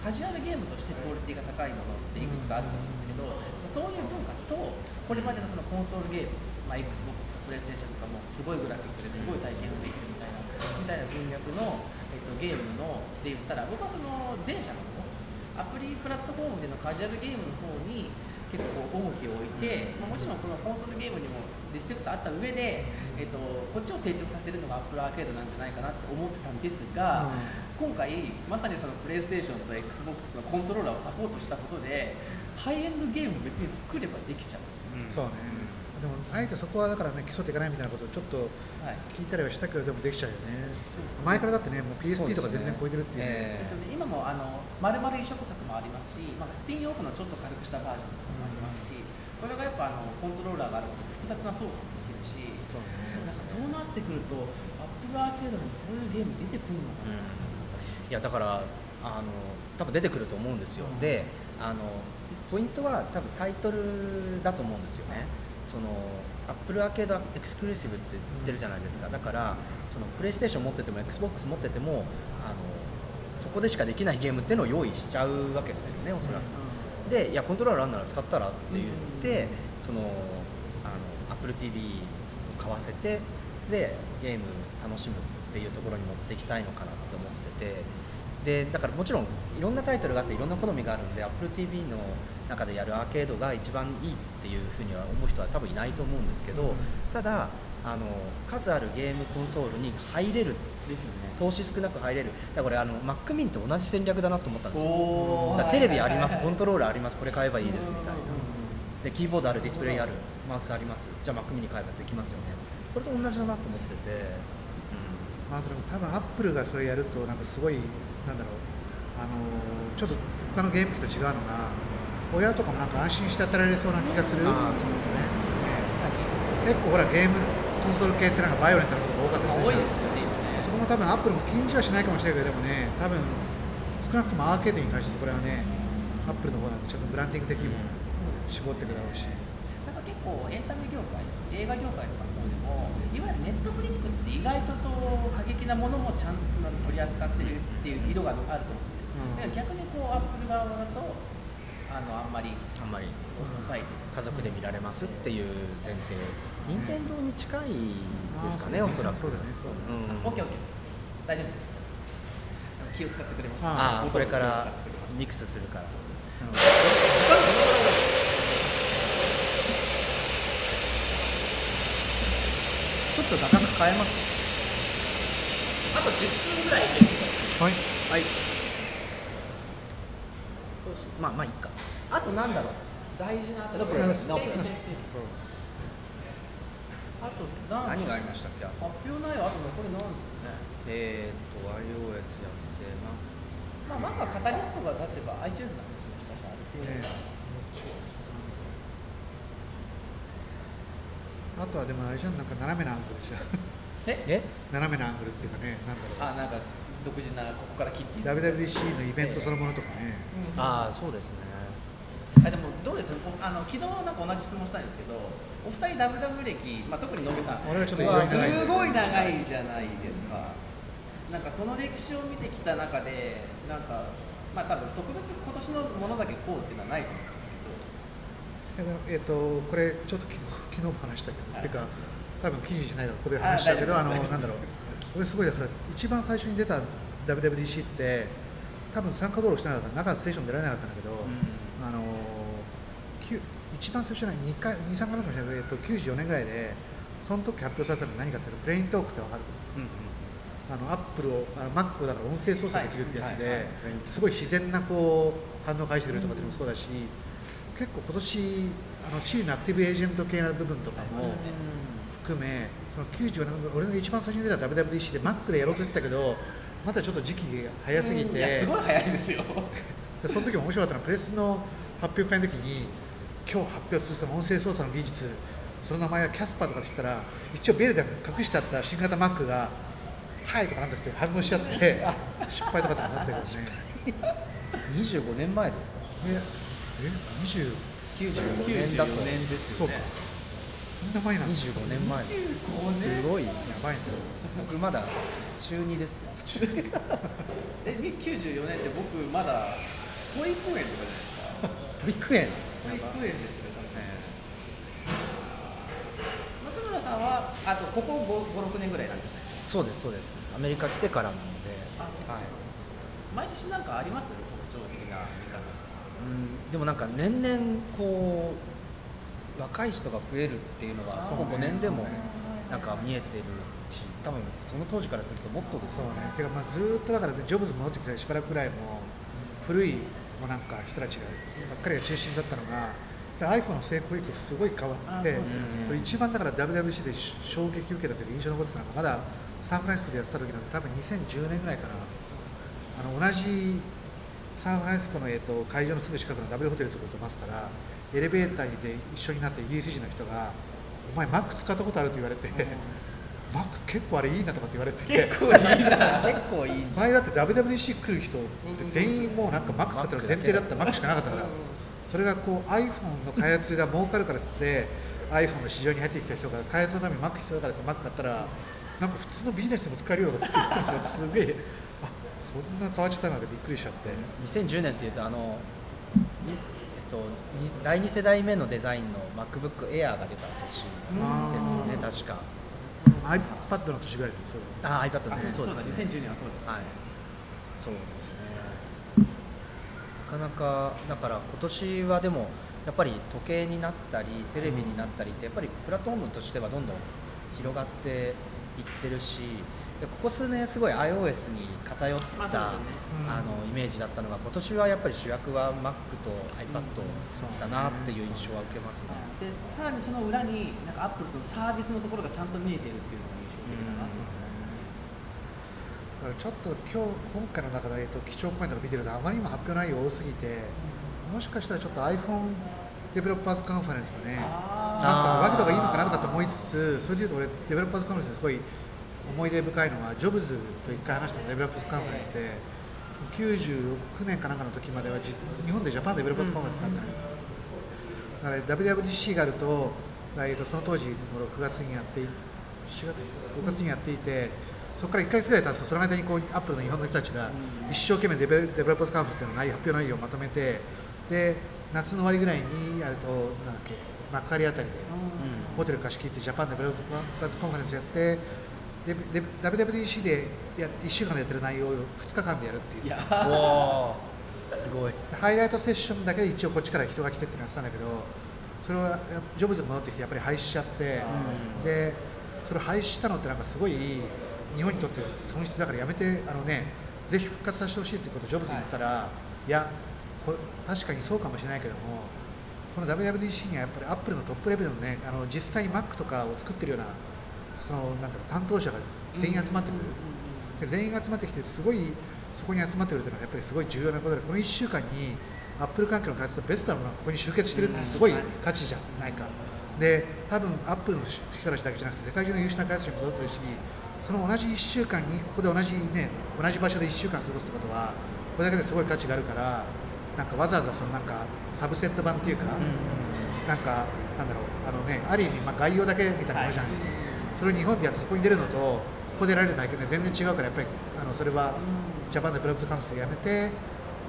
カジュアルゲームとしてクオリティが高いものっていくつかあると思うんですけど、そういう文化とこれまでのそのコンソールゲームまあ、XBOX プレイステーションとかもすごいグラフィックですごい体験ができるみたいなみたいな文脈の、えっと、ゲームので言ったら僕はその前者のアプリプラットフォームでのカジュアルゲームの方に結構重きを置いて、まあ、もちろんこのコンソールゲームにもリスペクトあった上で、えっと、こっちを成長させるのがアップルアーケードなんじゃないかなって思ってたんですが、うん、今回まさにそのプレイステーションと XBOX のコントローラーをサポートしたことでハイエンドゲーム別に作ればできちゃう。うん、そうねでもあえてそこはだからね競っていかないみたいなことをちょっと聞いたりはしたけどでもできちゃうよね、前からだってねもう PSP とか全然超えてるっていうね、ですよね。今もあの丸々移植作もありますし、まあ、スピンオフのちょっと軽くしたバージョンもありますし、うん、それがやっぱあのコントローラーがあることで複雑な操作もできるしそう,、ね、なんかそうなってくるとアップルアーケードもそういうゲーム出てくるのかな、うん、いやだからあの多分出てくると思うんですよ、うん、であのポイントは多分タイトルだと思うんですよね、そのアップルアーケードエクスクルーシブって言ってるじゃないですか。だからそのプレイステーション持ってても XBOX 持っててもあのそこでしかできないゲームっていうのを用意しちゃうわけですよねおそらく。でいやコントローラーあるなら使ったらって言って、そのあの AppleTV を買わせてでゲーム楽しむっていうところに持っていきたいのかなと思ってて。でだからもちろんいろんなタイトルがあっていろんな好みがあるんで AppleTV の中でやるアーケードが一番いいっていうふうには思う人は多分いないと思うんですけど、うん、ただあの数あるゲームコンソールに入れるですよね投資少なく入れる。だからこれあの Mac mini と同じ戦略だなと思ったんですよ。テレビありますコントローラーありますこれ買えばいいですみたいな。でキーボードあるディスプレイあるマウスあります。じゃあ Mac mini 買えばできますよね。これと同じだなと思ってて、うん、まあ、多分アップルがそれやるとなんかすごいなんだろう。あのちょっと他のゲーム機と違うのが親とかもなんか安心して与えられそうな気がする、あそうですね。ね結構ほらゲームコンソール系ってなんかバイオレントなことが多かったりす多るじゃん。いですよねそこも多分アップルも禁じはしないかもしれないけどでもね多分少なくともアーケードに関してこれはねアップルの方なんでちょっとブランディング的にも絞っていくだろうし。なんか結構エンタメ業界映画業界とかでもいわゆるネットフリックスって意外とそう過激なものもちゃんと取り扱ってるっていう色があると思うんですよ、うん。だから逆にこうアップル側だとあのあんまりあんまり。抑えてる家族で見られますっていう前提任天堂に近いですかねおそらくそうだねそうだねうんオッケーオッケー大丈夫です気を使ってくれましたああ音をこれからミックスするからなるほどちょっと画角変えます。あと10分ぐらいいけるはい。はい。まあまあいいか。あとなんだろう。大事なあとあと何がありましたっけ？発表内容あと残りなんですよね。えー、っと iOS やってままあ、なんかカタリストが出せば iTunes の話もしたし、ある程度はあとはでもあれじゃんなんか斜めなアングルじゃん。え？え？斜めなアングルっていうかねなんだろう。あ、なんか独自な、ここから切っていく WWDC のイベントそのものとかね、うん。ああそうですね。あでもどうです？おあの昨日なんか同じ質問したんですけどお二人 WW 歴、まあ、特に野木さん。俺はちょっとす。すごい長いじゃないですか。なんかその歴史を見てきた中でなんかまあ多分特別今年のものだけこうっていうのはないと思うえっとえっとこれちょっと昨日昨日も話したけど、はいっていうか多分記事にしないからここで話したけどああのなんだろう。俺すごいだから一番最初に出た WWDC って多分参加登録してなかった中ステーション出られなかったんだけど、あのきゅ一番最初じゃない2回2、3回目かもしれないけど、えっと、94年ぐらいでその時発表されたのが何かっていうとプレイントークってわかる？うんうんあのアップルをあの Mac をだから音声操作できるってやつはいはいで、すごい自然なこう反応を返してくれるとかっていうのもそうだし、結構今年あの Siri のアクティブエージェント系な部分とかも含めその94年の俺の一番最初に出た WWDC で Mac でやろうとしてたけどまだちょっと時期が早すぎて。すごい早いですよ。でその時も面白かったのはプレスの発表会の時に今日発表するその音声操作の技術その名前はキャスパーとかって言ったら一応ベルで隠してあった新型 Mac が「はい」とかなんとかって反応しちゃって失敗とかってなったけどね25年前ですか。ええ20 94年だと年ですよねそんな前なんだ25年前です25年すごい。やばいね僕まだ中2ですよ。えに94年って僕まだ保育園とかじゃないですか？保育園。保育園ですよ多分ね。松村さんはあとここ56年ぐらいなんでしたっけ？そうですそうです。アメリカ来てからなので。あそうはい。毎年なんかあります？特徴的な見方うん。でもなんか年々こう若い人が増えるっていうのがあーここ5年でもはいなんか見えてるし多分その当時からするともっとですよそうね。てかまあずーっとだから、ね、ジョブズ戻ってきたしばらくぐらいも古いもうなんか人たちがばっかりが中心だったのがで iPhone の成功以降すごい変わって、あそうですよこれ一番だから WWC で衝撃受けたというか印象に残ってたのがまだサンフランシスコでやってた時の多分2010年ぐらいかな。あの同じサンフランシスコの、えー、と会場のすぐ近くの W ホテルとかと待ってたらエレベーターで一緒になったイギリス人の人が「お前 Mac 使ったことある?」って言われて「Mac 結構あれいいな」とかって言われて結構いいな。結構いい前だって WWDC 来る人って全員もうなんか Mac 使ってる前提だった。Mac しかなかったから。それがこう iPhone の開発が儲かるからって iPhone の市場に入ってきた人が開発のために Mac 必要だからって Mac 買ったらなんか普通のビジネスでも使えるよって言ってた人がすげえあそんな変わっちゃったなってびっくりしちゃって。2010年っていうとあのにえっとに第2世代目のデザインの MacBook Air が出た年ですよね確か。iPad の年ぐらいでそうああ iPad あですそうだそうですね2010年はそうですはい。そうですね。なかなかだから今年はでもやっぱり時計になったりテレビになったりってやっぱりプラットフォームとしてはどんどん広がっていってるしでここ数年すごい iOS に偏った、まあね。うん。あのイメージだったのが今年はやっぱり主役は Mac と iPad だなっていう印象は受けますね。でさらにその裏になんかアップルとのサービスのところがちゃんと見えてるっていうのが印象的だなと思いますね。だからちょっと今日今回の中で、えっと、基調コメントを見てるとあまりにも発表内容多すぎて、もしかしたらちょっと iPhone デベロッパーズカンファレンスとねなんか分けた方がいいのかなとかって思いつつそれでいうと俺デベロッパーズカンファレンスですごい思い出深いのはジョブズと一回話したのデベロッパーズカンファレンスで96年かなんかの時まではじ日本でジャパンデベロッパーズカンファレンスだったのよ、だから WWDC があると,、えーとその当時の6月にやってい4月5月にやっていて、そこから1か月ぐらい経つとその間にこうアップルの日本の人たちが一生懸命デベデベロッパーズカンファレンスでの内容発表内容をまとめてで夏の終わりぐらいにやるとなんだっけ幕張あたりでホテル貸し切ってジャパンデベロッパーズカンファレンスやって WWDC でや1週間でやってる内容を2日間でやるっていう。いや。おー。すごい。ハイライトセッションだけで一応こっちから人が来てってなってたんだけどそれはジョブズが戻ってきてやっぱり廃止しちゃって、でそれを廃止したのってなんかすごい日本にとって損失だからやめてあのねぜひ復活させてほしいってことをジョブズに言ったら、い、やこ確かにそうかもしれないけどもこの WWDC にはやっぱりアップルのトップレベルのねあの実際 Mac とかを作ってるようなそのなんだろう担当者が全員集まってくる、で全員が集まってきてすごいそこに集まってくるというのはやっぱりすごい重要なことでこの1週間にアップル環境の開発とベストなものがここに集結してるってすごい価値じゃないかで多分アップルの人たちだけじゃなくて世界中の優秀な開発者に戻ってるしその同じ1週間にここで同じね同じ場所で1週間過ごすってことはこれだけですごい価値があるからなんかわざわざそのなんかサブセット版っていうか、なんかなんだろうあのねある意味まあ概要だけみたいなものじゃないですか、それを日本でやってそこに出るのとここでやられる体験で全然違うからやっぱりあのそれはジャパンでプロブズカンファレンスやめて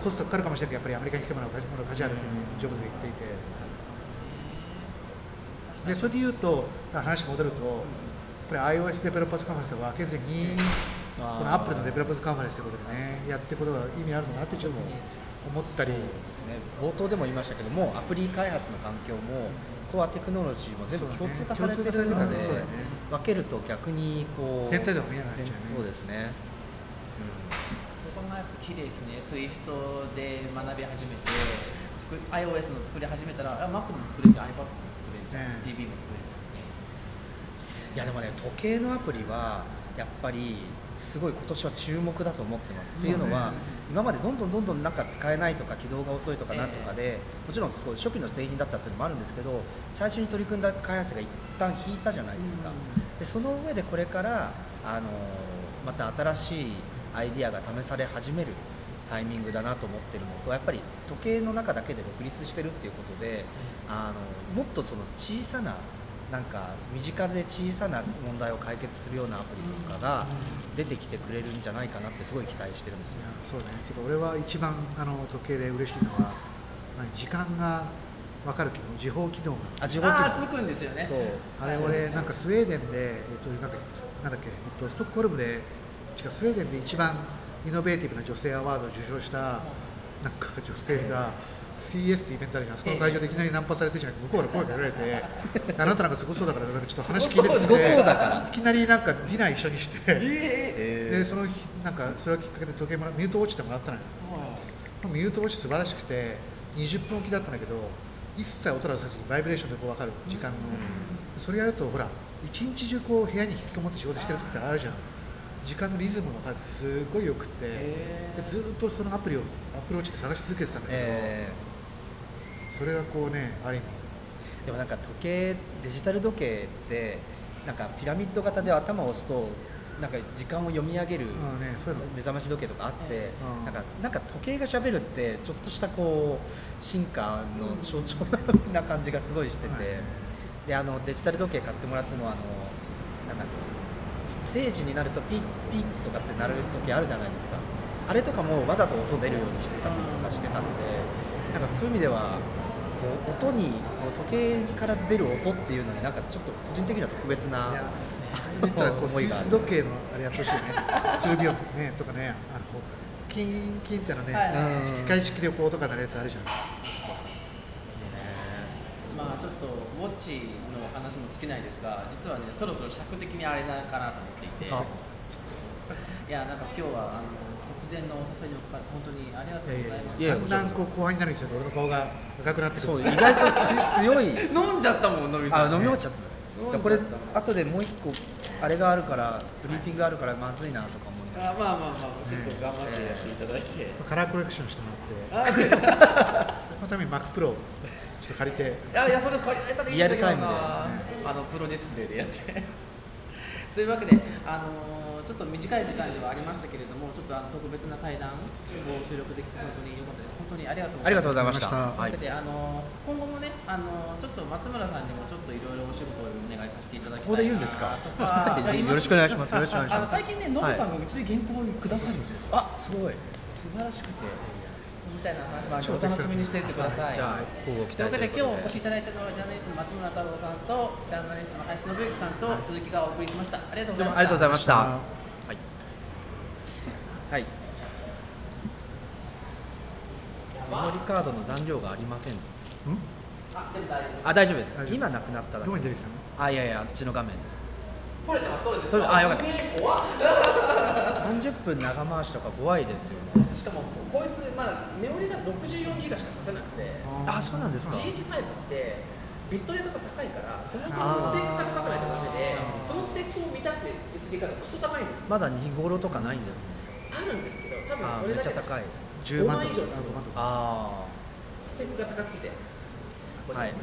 コストかかるかもしれないけどやっぱりアメリカに来てもらうもらう価値あるっていうふうにジョブズが言っていて。でそれで言うと話戻るとやっぱり iOS デベロッパーズカンファレンスは分けずにこのアップルのデベロッパーズカンファレンスということでねやっていくことが意味あるのかなってちょっと思ったり。ですね。冒頭でも言いましたけどもアプリ開発の環境もコアテクノロジーも全部共通化されてるので、そうだね。分けると逆にこう全体像が見えなくなっちゃうね。全そうですね、そう考えると綺麗ですね。SWIFT で学び始めて作り iOS の作り始めたらあ Mac でも作れるじゃん。iPad でも作れるじゃん、ね TV も作れるいやでもね時計のアプリはやっぱりすごい今年は注目だと思ってます。っていうのは今までどんどんどんどんなんか使えないとか起動が遅いとかなんとかで、もちろんそう初期の製品だったっていうのもあるんですけど最初に取り組んだ開発が一旦引いたじゃないですか。でその上でこれからあのまた新しいアイディアが試され始めるタイミングだなと思ってるのとやっぱり時計の中だけで独立してるっていうことであのもっとその小さななんか身近で小さな問題を解決するようなアプリとかが出てきてくれるんじゃないかなってすごい期待してるんですよ。いやそうね。ちょっと俺は一番あの時計で嬉しいのはまあ時間が分かるけど時報機能が。あ自動ああ機つくんですよね。そう。あれ俺なんかスウェーデンで、えっと、なんだっけなんだっけ、えっと、ストックホルムで違うスウェーデンで一番イノベーティブな女性アワードを受賞したなんか女性が CS ってイベントあるじゃん、そこの会場でいきなりナンパされてじゃなくて向こうから声かけられて、あなたなんかすごそうだから、なんかちょっと話聞いてって。すごそうだから。いきなりなんかディナー一緒にして、ええでその日なんかそれをきっかけで時計もらミュートウォッチでもらったのよ。ミュートウォッチ素晴らしくて20分おきだったんだけど一切音らさずにバイブレーションでこう分かる時間の、それやるとほら一日中こう部屋に引きこもって仕事してる時ってあるじゃん。時間のリズムの感じすごいよくって。ずっとそのアプリをアプローチで探し続けてたんだけど、えそれがこうねある意味ーでもなんか時計デジタル時計ってなんかピラミッド型で頭を押すとなんか時間を読み上げる目覚まし時計とかあって、うん。なんかなんか時計がしゃべるってちょっとしたこう進化の象徴な感じがすごいしてて、はい。であのデジタル時計買ってもらったのはあのなんだ0時になるとピッピッとかってなる時あるじゃないですか。あれとかもわざと音出るようにしてたりとかしてたのでなんかそういう意味ではこう音にこう時計から出る音っていうのになんかちょっと個人的には特別ないやそれたらこうスイ思いがあるス時計のあれやってほしいね。スルビオンねとかねあのキンキンってあのね、はいはい機械式でこう音が鳴るやつあるじゃん。まあちょっとウォッチの話も尽きないですが実はねそろそろ尺的にあれなのかなと思って。いてあいやなんか今日はあの突然のお誘いにもかかわらず本当にありがとうございます。いやいやだんだんこう後輩になるんですよ俺の顔が。赤くなってくるそう意外とつ強い。飲んじゃったもん飲みさん。あ飲み終わっちゃった。飲んじゃった。これ後でもう一個あれがあるからブリーフィングあるからまずいなとか思いなあまあまあまあちょっと頑張ってやっていただいて、カラーコレクションしてもらって。あそのために Mac Pro ちょっと借りて。いやいやそれ借りられたらいいんだけどな。リアルタイムで。あのプロディスプレイでやって。というわけであのちょっと短い時間ではありましたけれどもちょっとあの特別な対談を収録できて本当に良かったです。本当にありがとうありがとうございました。ありがとうはいあの今後もねあのちょっと松村さんにもちょっといろいろお仕事をお願いさせていただきたいなここで言うんですか？よろしくお願いします。よろしくお願いします。あの最近ねノブさんがうちで原稿をくださるんですよ、あ、すごい。素晴らしくて。みたいな話もあるのでお楽しみにしていてください、じゃあ、交互期というわけで今日お越しいただいたのはジャーナリストの松村太郎さんとジャーナリストの林信之さんと鈴木がお送りしました。ありがとうございましたありがとうございました。あはい。はい。メモリカードの残量がありません。うん？あでも大丈夫あ、大丈夫です大。丈夫今なくなっただけどこに出てきたの？あ、いやいや、あっちの画面です。取れてます取れてますそれあよかった怖っ30分長回しとか怖いですよね。しかもこいつまだメモリが64ギガしかさせなくてあ、そうなんですか。GH5 ってビットレートが高いからそもそもスペックが高くないとダメでそのスペックを満たす SD カードがクソ高いんですまだ2頃とかないんですね。あるんですけど多分あそれだけめっちゃ高い。10万とか5万以上5万とかあスペックが高すぎてあ。はい。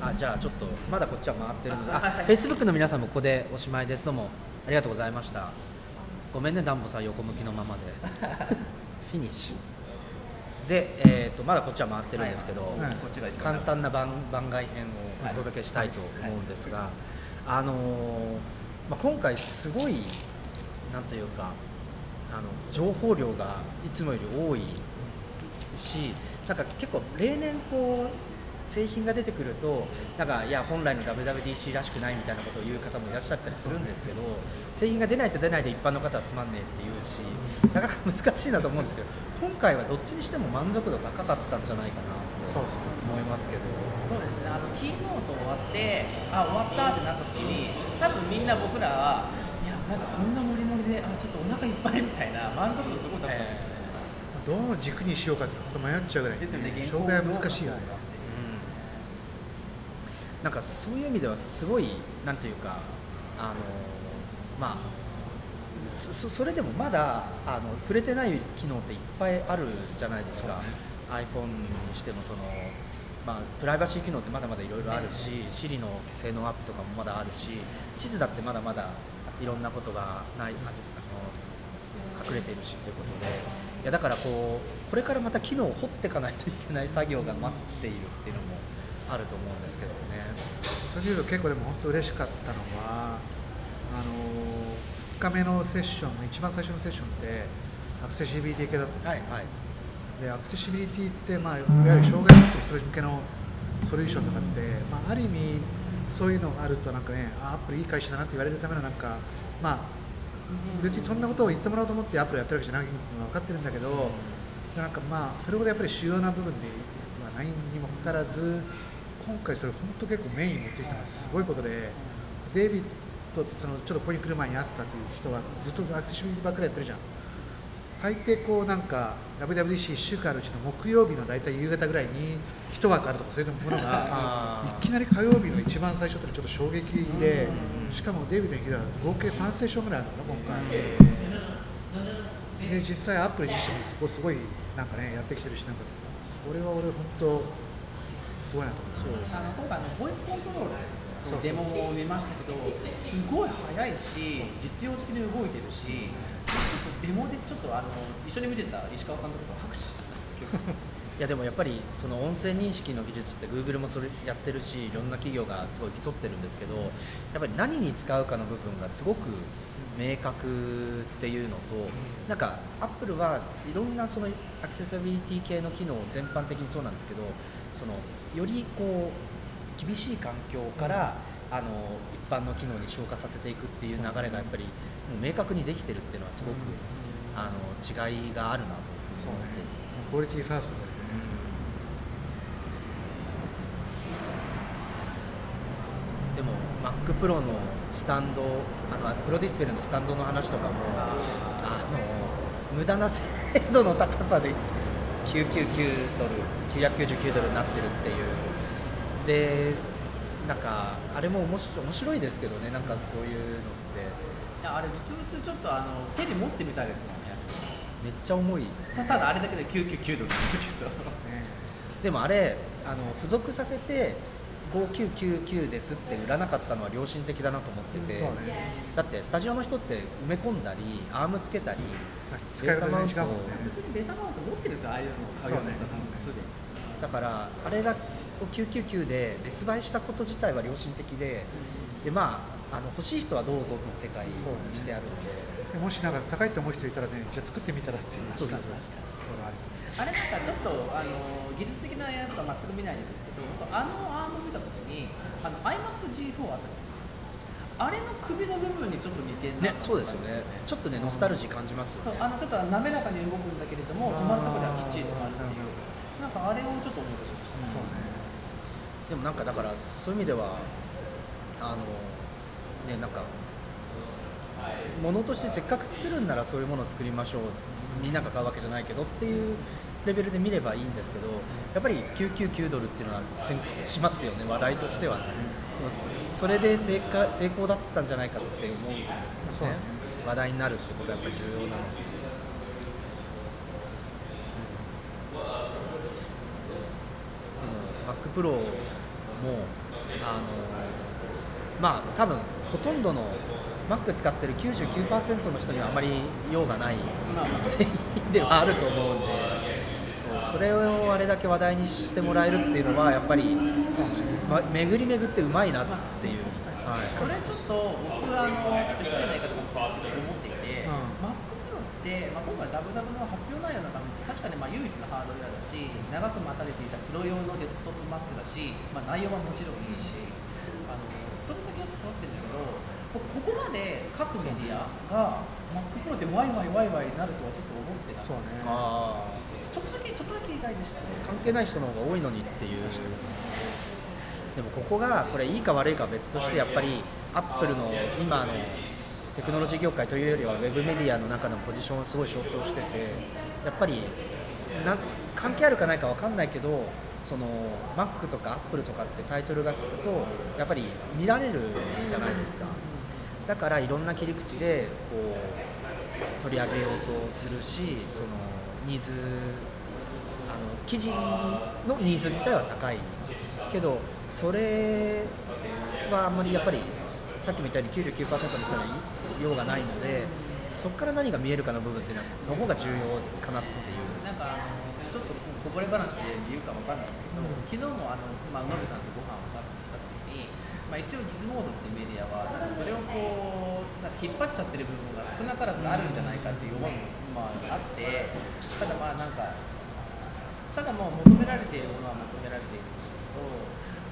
あ、じゃあちょっとまだこっちは回ってるので、ああはいはい、Facebook の皆さんもここでおしまいです。どうもありがとうございました。ごめんね、ダンボさん横向きのままで。フィニッシュ。で、えー、とまだこっちは回ってるんですけど、はいはい簡単な番番外編をお届けしたいと思うんですが、あのーまあ、今回すごいなんというかあの情報量がいつもより多いしなんか結構例年こう製品が出てくるとなんかいや本来の WWDC らしくないみたいなことを言う方もいらっしゃったりするんですけど製品が出ないと出ないで一般の方はつまんねえって言うしなかなか難しいなと思うんですけど今回はどっちにしても満足度高かったんじゃないかなと思いますけど。そうですねあのキーノート終わってあ終わったってなった時に多分みんな僕らはなんかこんなモリモリであちょっとお腹いっぱいみたいな満足度すごい高かったですね、どの軸にしようかって本当迷っちゃうぐらい。ですよね障害は難しいよね。なんかそういう意味ではすごいなんていうかあのまあそそそれでもまだあの触れてない機能っていっぱいあるじゃないですか、iPhone にしてもその、まあ、プライバシー機能ってまだまだいろいろあるし、Siri の性能アップとかもまだあるし地図だってまだまだいろんなことがないあの隠れているしということでいやだからこうこれからまた機能を掘っていかないといけない作業が待っているっていうのもあると思うんですけどね。それでいうと結構でも本当嬉しかったのはあの2日目のセッションの一番最初のセッションってアクセシビリティ系だったんですはいはいでアクセシビリティって、まあ、いわゆる障害を持ってる人向けのソリューションとかって、まあ、ある意味そういうのがあるとなんかねアップルいい会社だなって言われるためのなんかまあ別にそんなことを言ってもらおうと思ってアップルやってるわけじゃないのは分かってるんだけど、なんかまあそれほどやっぱり主要な部分ではないにもかかわらず今回それ本当結構メインに持ってきたのはすごいことでデイビッドってそのちょっとここに来る前に会ってたっていう人はずっとアクセシビリティばっかりやってるじゃん。大抵こうなんか WWDC1 週間あるうちの木曜日の大体夕方ぐらいに一枠あるとかそういうものが あいきなり火曜日の一番最初ってのはちょっと衝撃でしかもデイビッドに聞いたら合計3セッションぐらいあるの今回。で実際アップル自身もそこすごいなんかねやってきてるしなんかそれは俺本当すごいなと思う。あの今回あのボイスコントロールデモも見ましたけどすごい速いし実用的に動いてるしデモでちょっとあの一緒に見てた石川さんとかと拍手してたんですけど。いやでもやっぱりその音声認識の技術って Google もそれやってるしいろんな企業がすごい競ってるんですけどやっぱり何に使うかの部分がすごく明確っていうのとなんか Apple はいろんなそのアクセサビリティ系の機能全般的にそうなんですけどそのよりこう厳しい環境からあの一般の機能に昇華させていくっていう流れがやっぱりもう明確にできてるっていうのはすごくあの違いがあるなというふうに思って。いて。クオリティファーストだよねでも MacPro のスタンドあのプロディスプレイのスタンドの話とかもあの無駄な精度の高さで999ドル999ドルになってるっていう。でなんかあれも面白面白いですけどねなんかそういうのって。いやあれ実物ちょっとあの手に持ってみたいですもんね。めっちゃ重い。たただあれだけで999ドルですけど。ね。でもあれあの付属させて5999ですって売らなかったのは良心的だなと思ってて、そうね。だってスタジオの人って埋め込んだりアームつけたり使い方全然違うもんね。普通にベーサマウント持ってるんですよああいうのを買うような人多分すでに。だからあれだを999で別売したこと自体は良心的ででまああの欲しい人はどうぞの世界にしてあるんで。でもしなんか高いと思う人いたらねじゃあ作ってみたらっていうそうそうところある。あれなんかちょっとあの技術的なやつは全く見ないんですけど僕あのアーム見た時にあの iMacG4 あったじゃないですか。あれの首の部分にちょっと似てるなね。そうですよね。ちょっとねノスタルジー感じますよね。そうあのちょっと滑らかに動くんだけれども止まるところではきっちり止まるっていう。なんかあれをちょっと思い出しました。そうねでもなんかだからそういう意味ではあのねなんかものとしてせっかく作るんならそういうものを作りましょうみんなが買うわけじゃないけどっていうレベルで見ればいいんですけどやっぱり999ドルっていうのは先行しますよね話題としてはねそれで成果成功だったんじゃないかって思うんですけどね話題になるってことはやっぱり重要なので。でも MacPro もあのまあ多分ほとんどの Mac 使ってる99%の人にはあまり用がない製品ではあると思うんでそうそれをあれだけ話題にしてもらえるっていうのはやっぱり、ま、巡り巡ってうまいなっていう、はい、それちょっと僕はあのちょっと失礼な言い方かもしれないですけど思っていて、うん。MacPro って、まあ、今回ダブダブの発表内容なんか見て確かにまあ唯一のハードウェアだし長く待たれていたプロ用のデスクトップ Mac だし、まあ、内容はもちろんいいしあのそれだけは揃ってるんだけどここまで各メディアが MacPro ってワイワイワイワイになるとはちょっと思ってなくてそうね。ちょっとだけちょっとだけ意外でしたね。関係ない人の方が多いのにっていう。でもここがこれいいか悪いかは別としてやっぱりアップルの今のテクノロジー業界というよりはウェブメディアの中のポジションをすごい象徴しててやっぱりな関係あるかないか分かんないけどその Mac とか Apple とかってタイトルがつくとやっぱり見られるじゃないですか。だからいろんな切り口でこう取り上げようとするしそのニーズあの記事のニーズ自体は高いけどそれはあんまりやっぱりさっきも言ったように99%の人に用がないのでそこから何が見えるかの部分っていうのはその方が重要かなっていう。なんかあのちょっとこぼれ話で言うかわかんないですけど、うん昨日もあの、まあ、野部さんとご飯を食べた時に、まあ、一応ギズモードっていうメディアはなんかそれをこうなんか引っ張っちゃってる部分が少なからずあるんじゃないかっていう思いも、まあ、あってただまあなんかただもう求められているものは求められていると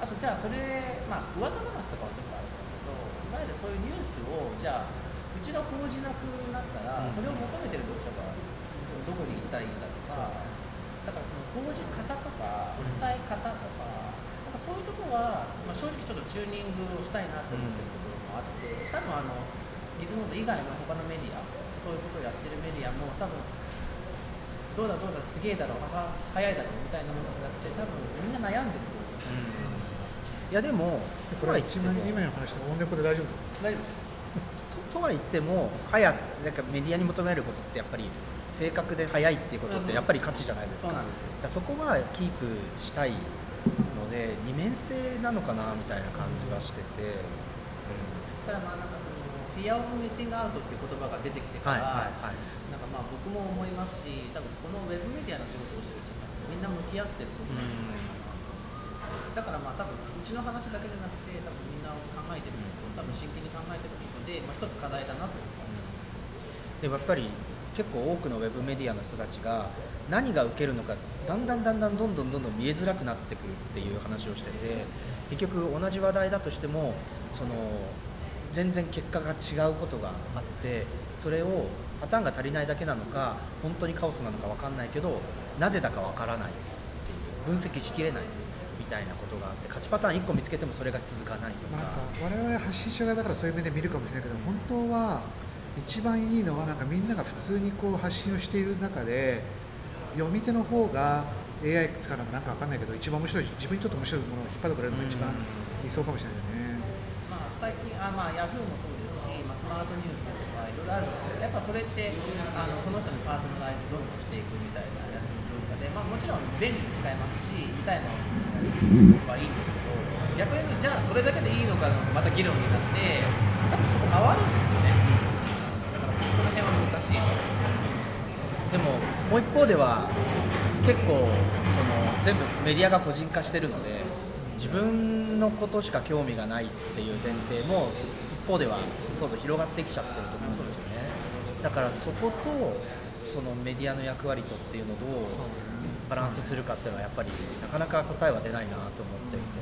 あとじゃあそれまあ噂話とかはちょっとあるんですけどいわゆるそういうニュースをじゃあうちが報じなくなったら、それを求めてる読者がどこに行ったらいいんだとかだからその報じ方とか伝え方とか,、なんかそういうところは、まあ、正直ちょっとチューニングをしたいなと思ってるところもあって多分あのギズモード以外の他のメディアそういうことをやってるメディアも多分どうだどうだすげえだろうは早いだろうみたいなものじゃなくて多分みんな悩んでると思ういやでもとこれは一番今の話のオンレコで大丈夫？大丈夫ですととは言っても速さなんかメディアに求められることってやっぱり正確で速いっていうことってやっぱり価値じゃないですか。そこはキープしたいので二面性なのかなみたいな感じはしてて、ただまあなんかそのフィアオブミッシングアウトっていう言葉が出てきてから、はいはいはい。なんかまあ僕も思いますし多分このウェブメディアの仕事をしてる人みんな向き合ってることなんじゃないかなとだからまあ多分うちの話だけじゃなくて多分みんな考えてること多分真剣に考えてることで、まあ、一つ課題だなと思います。でもやっぱり結構多くのウェブメディアの人たちが何が受けるのかだんだんだんだんどんどんどんどん見えづらくなってくるっていう話をしてて結局同じ話題だとしてもその全然結果が違うことがあってそれをパターンが足りないだけなのか本当にカオスなのか分かんないけどなぜだか分からないっていう分析しきれない。みたいなことがあって勝ちパターン1個見つけてもそれが続かないとか。なんか我々発信者側だからそういう目で見るかもしれないけど本当は一番いいのはなんかみんなが普通にこう発信をしている中で読み手の方が AI 使うのかなんかわかんないけど一番面白い自分にとって面白いものを引っ張ってくれるのが一番理想かもしれないよね、まあ、最近あ、まあ、ヤフーもそうですし、まあ、スマートニュースとかいろいろあるんですけどやっぱそれってあのその人にパーソナライズどんどんしていくみたいなやつの文化で、まあ、もちろん便利に使えますし見たいものはいいん。ですけど逆に言うとじゃあそれだけでいいのかのまた議論になって多分そこ回るん。ですよねだからその辺は難しいでももう一方では結構その全部メディアが個人化してるので自分のことしか興味がないっていう前提も一方ではどん。どん。広がってきちゃってると思うん。ですよねだからそことそのメディアの役割とっていうのをどうバランスするかっていうのはやっぱりなかなか答えは出ないなと思っていて。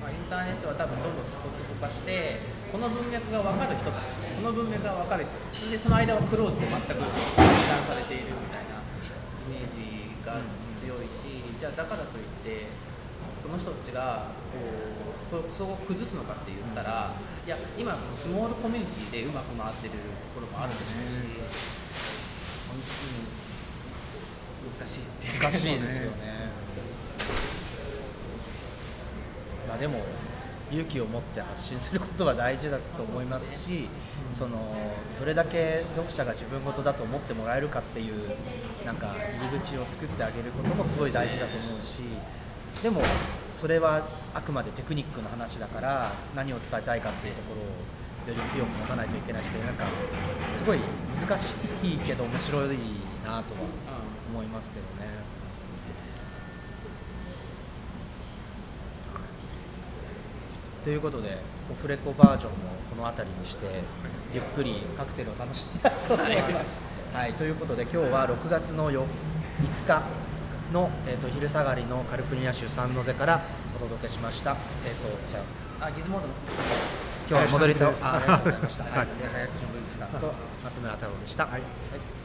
まあ、インターネットは多分どんどんスポーツ化してこの文脈が分かる人たちこの文脈が分かる人それでその間をクローズで全く分断されているみたいなイメージが強いしじゃあだからといってその人たちがこうそこを崩すのかって言ったらいや今スモールコミュニティでうまく回ってるところもあるでしょうし本当に難しいい難しいですよね。まあでも勇気を持って発信することは大事だと思いますし、そのどれだけ読者が自分事だと思ってもらえるかっていうなんか入り口を作ってあげることもすごい大事だと思うし、でもそれはあくまでテクニックの話だから何を伝えたいかっていうところをより強く持たないといけないしなんかすごい難しいけど面白いなとは思いますけどね。ということでオフレコバージョンもこの辺りにしてゆっくりカクテルを楽しみたいと思います。はい、ということで今日は6月のよ5日の、えー、と昼下がりのカルフォルニア州サンノゼからお届けしました。えっ、とじゃああギズモードの今日は戻りとあありがとうございました。はいんと松村太郎でした。はいはい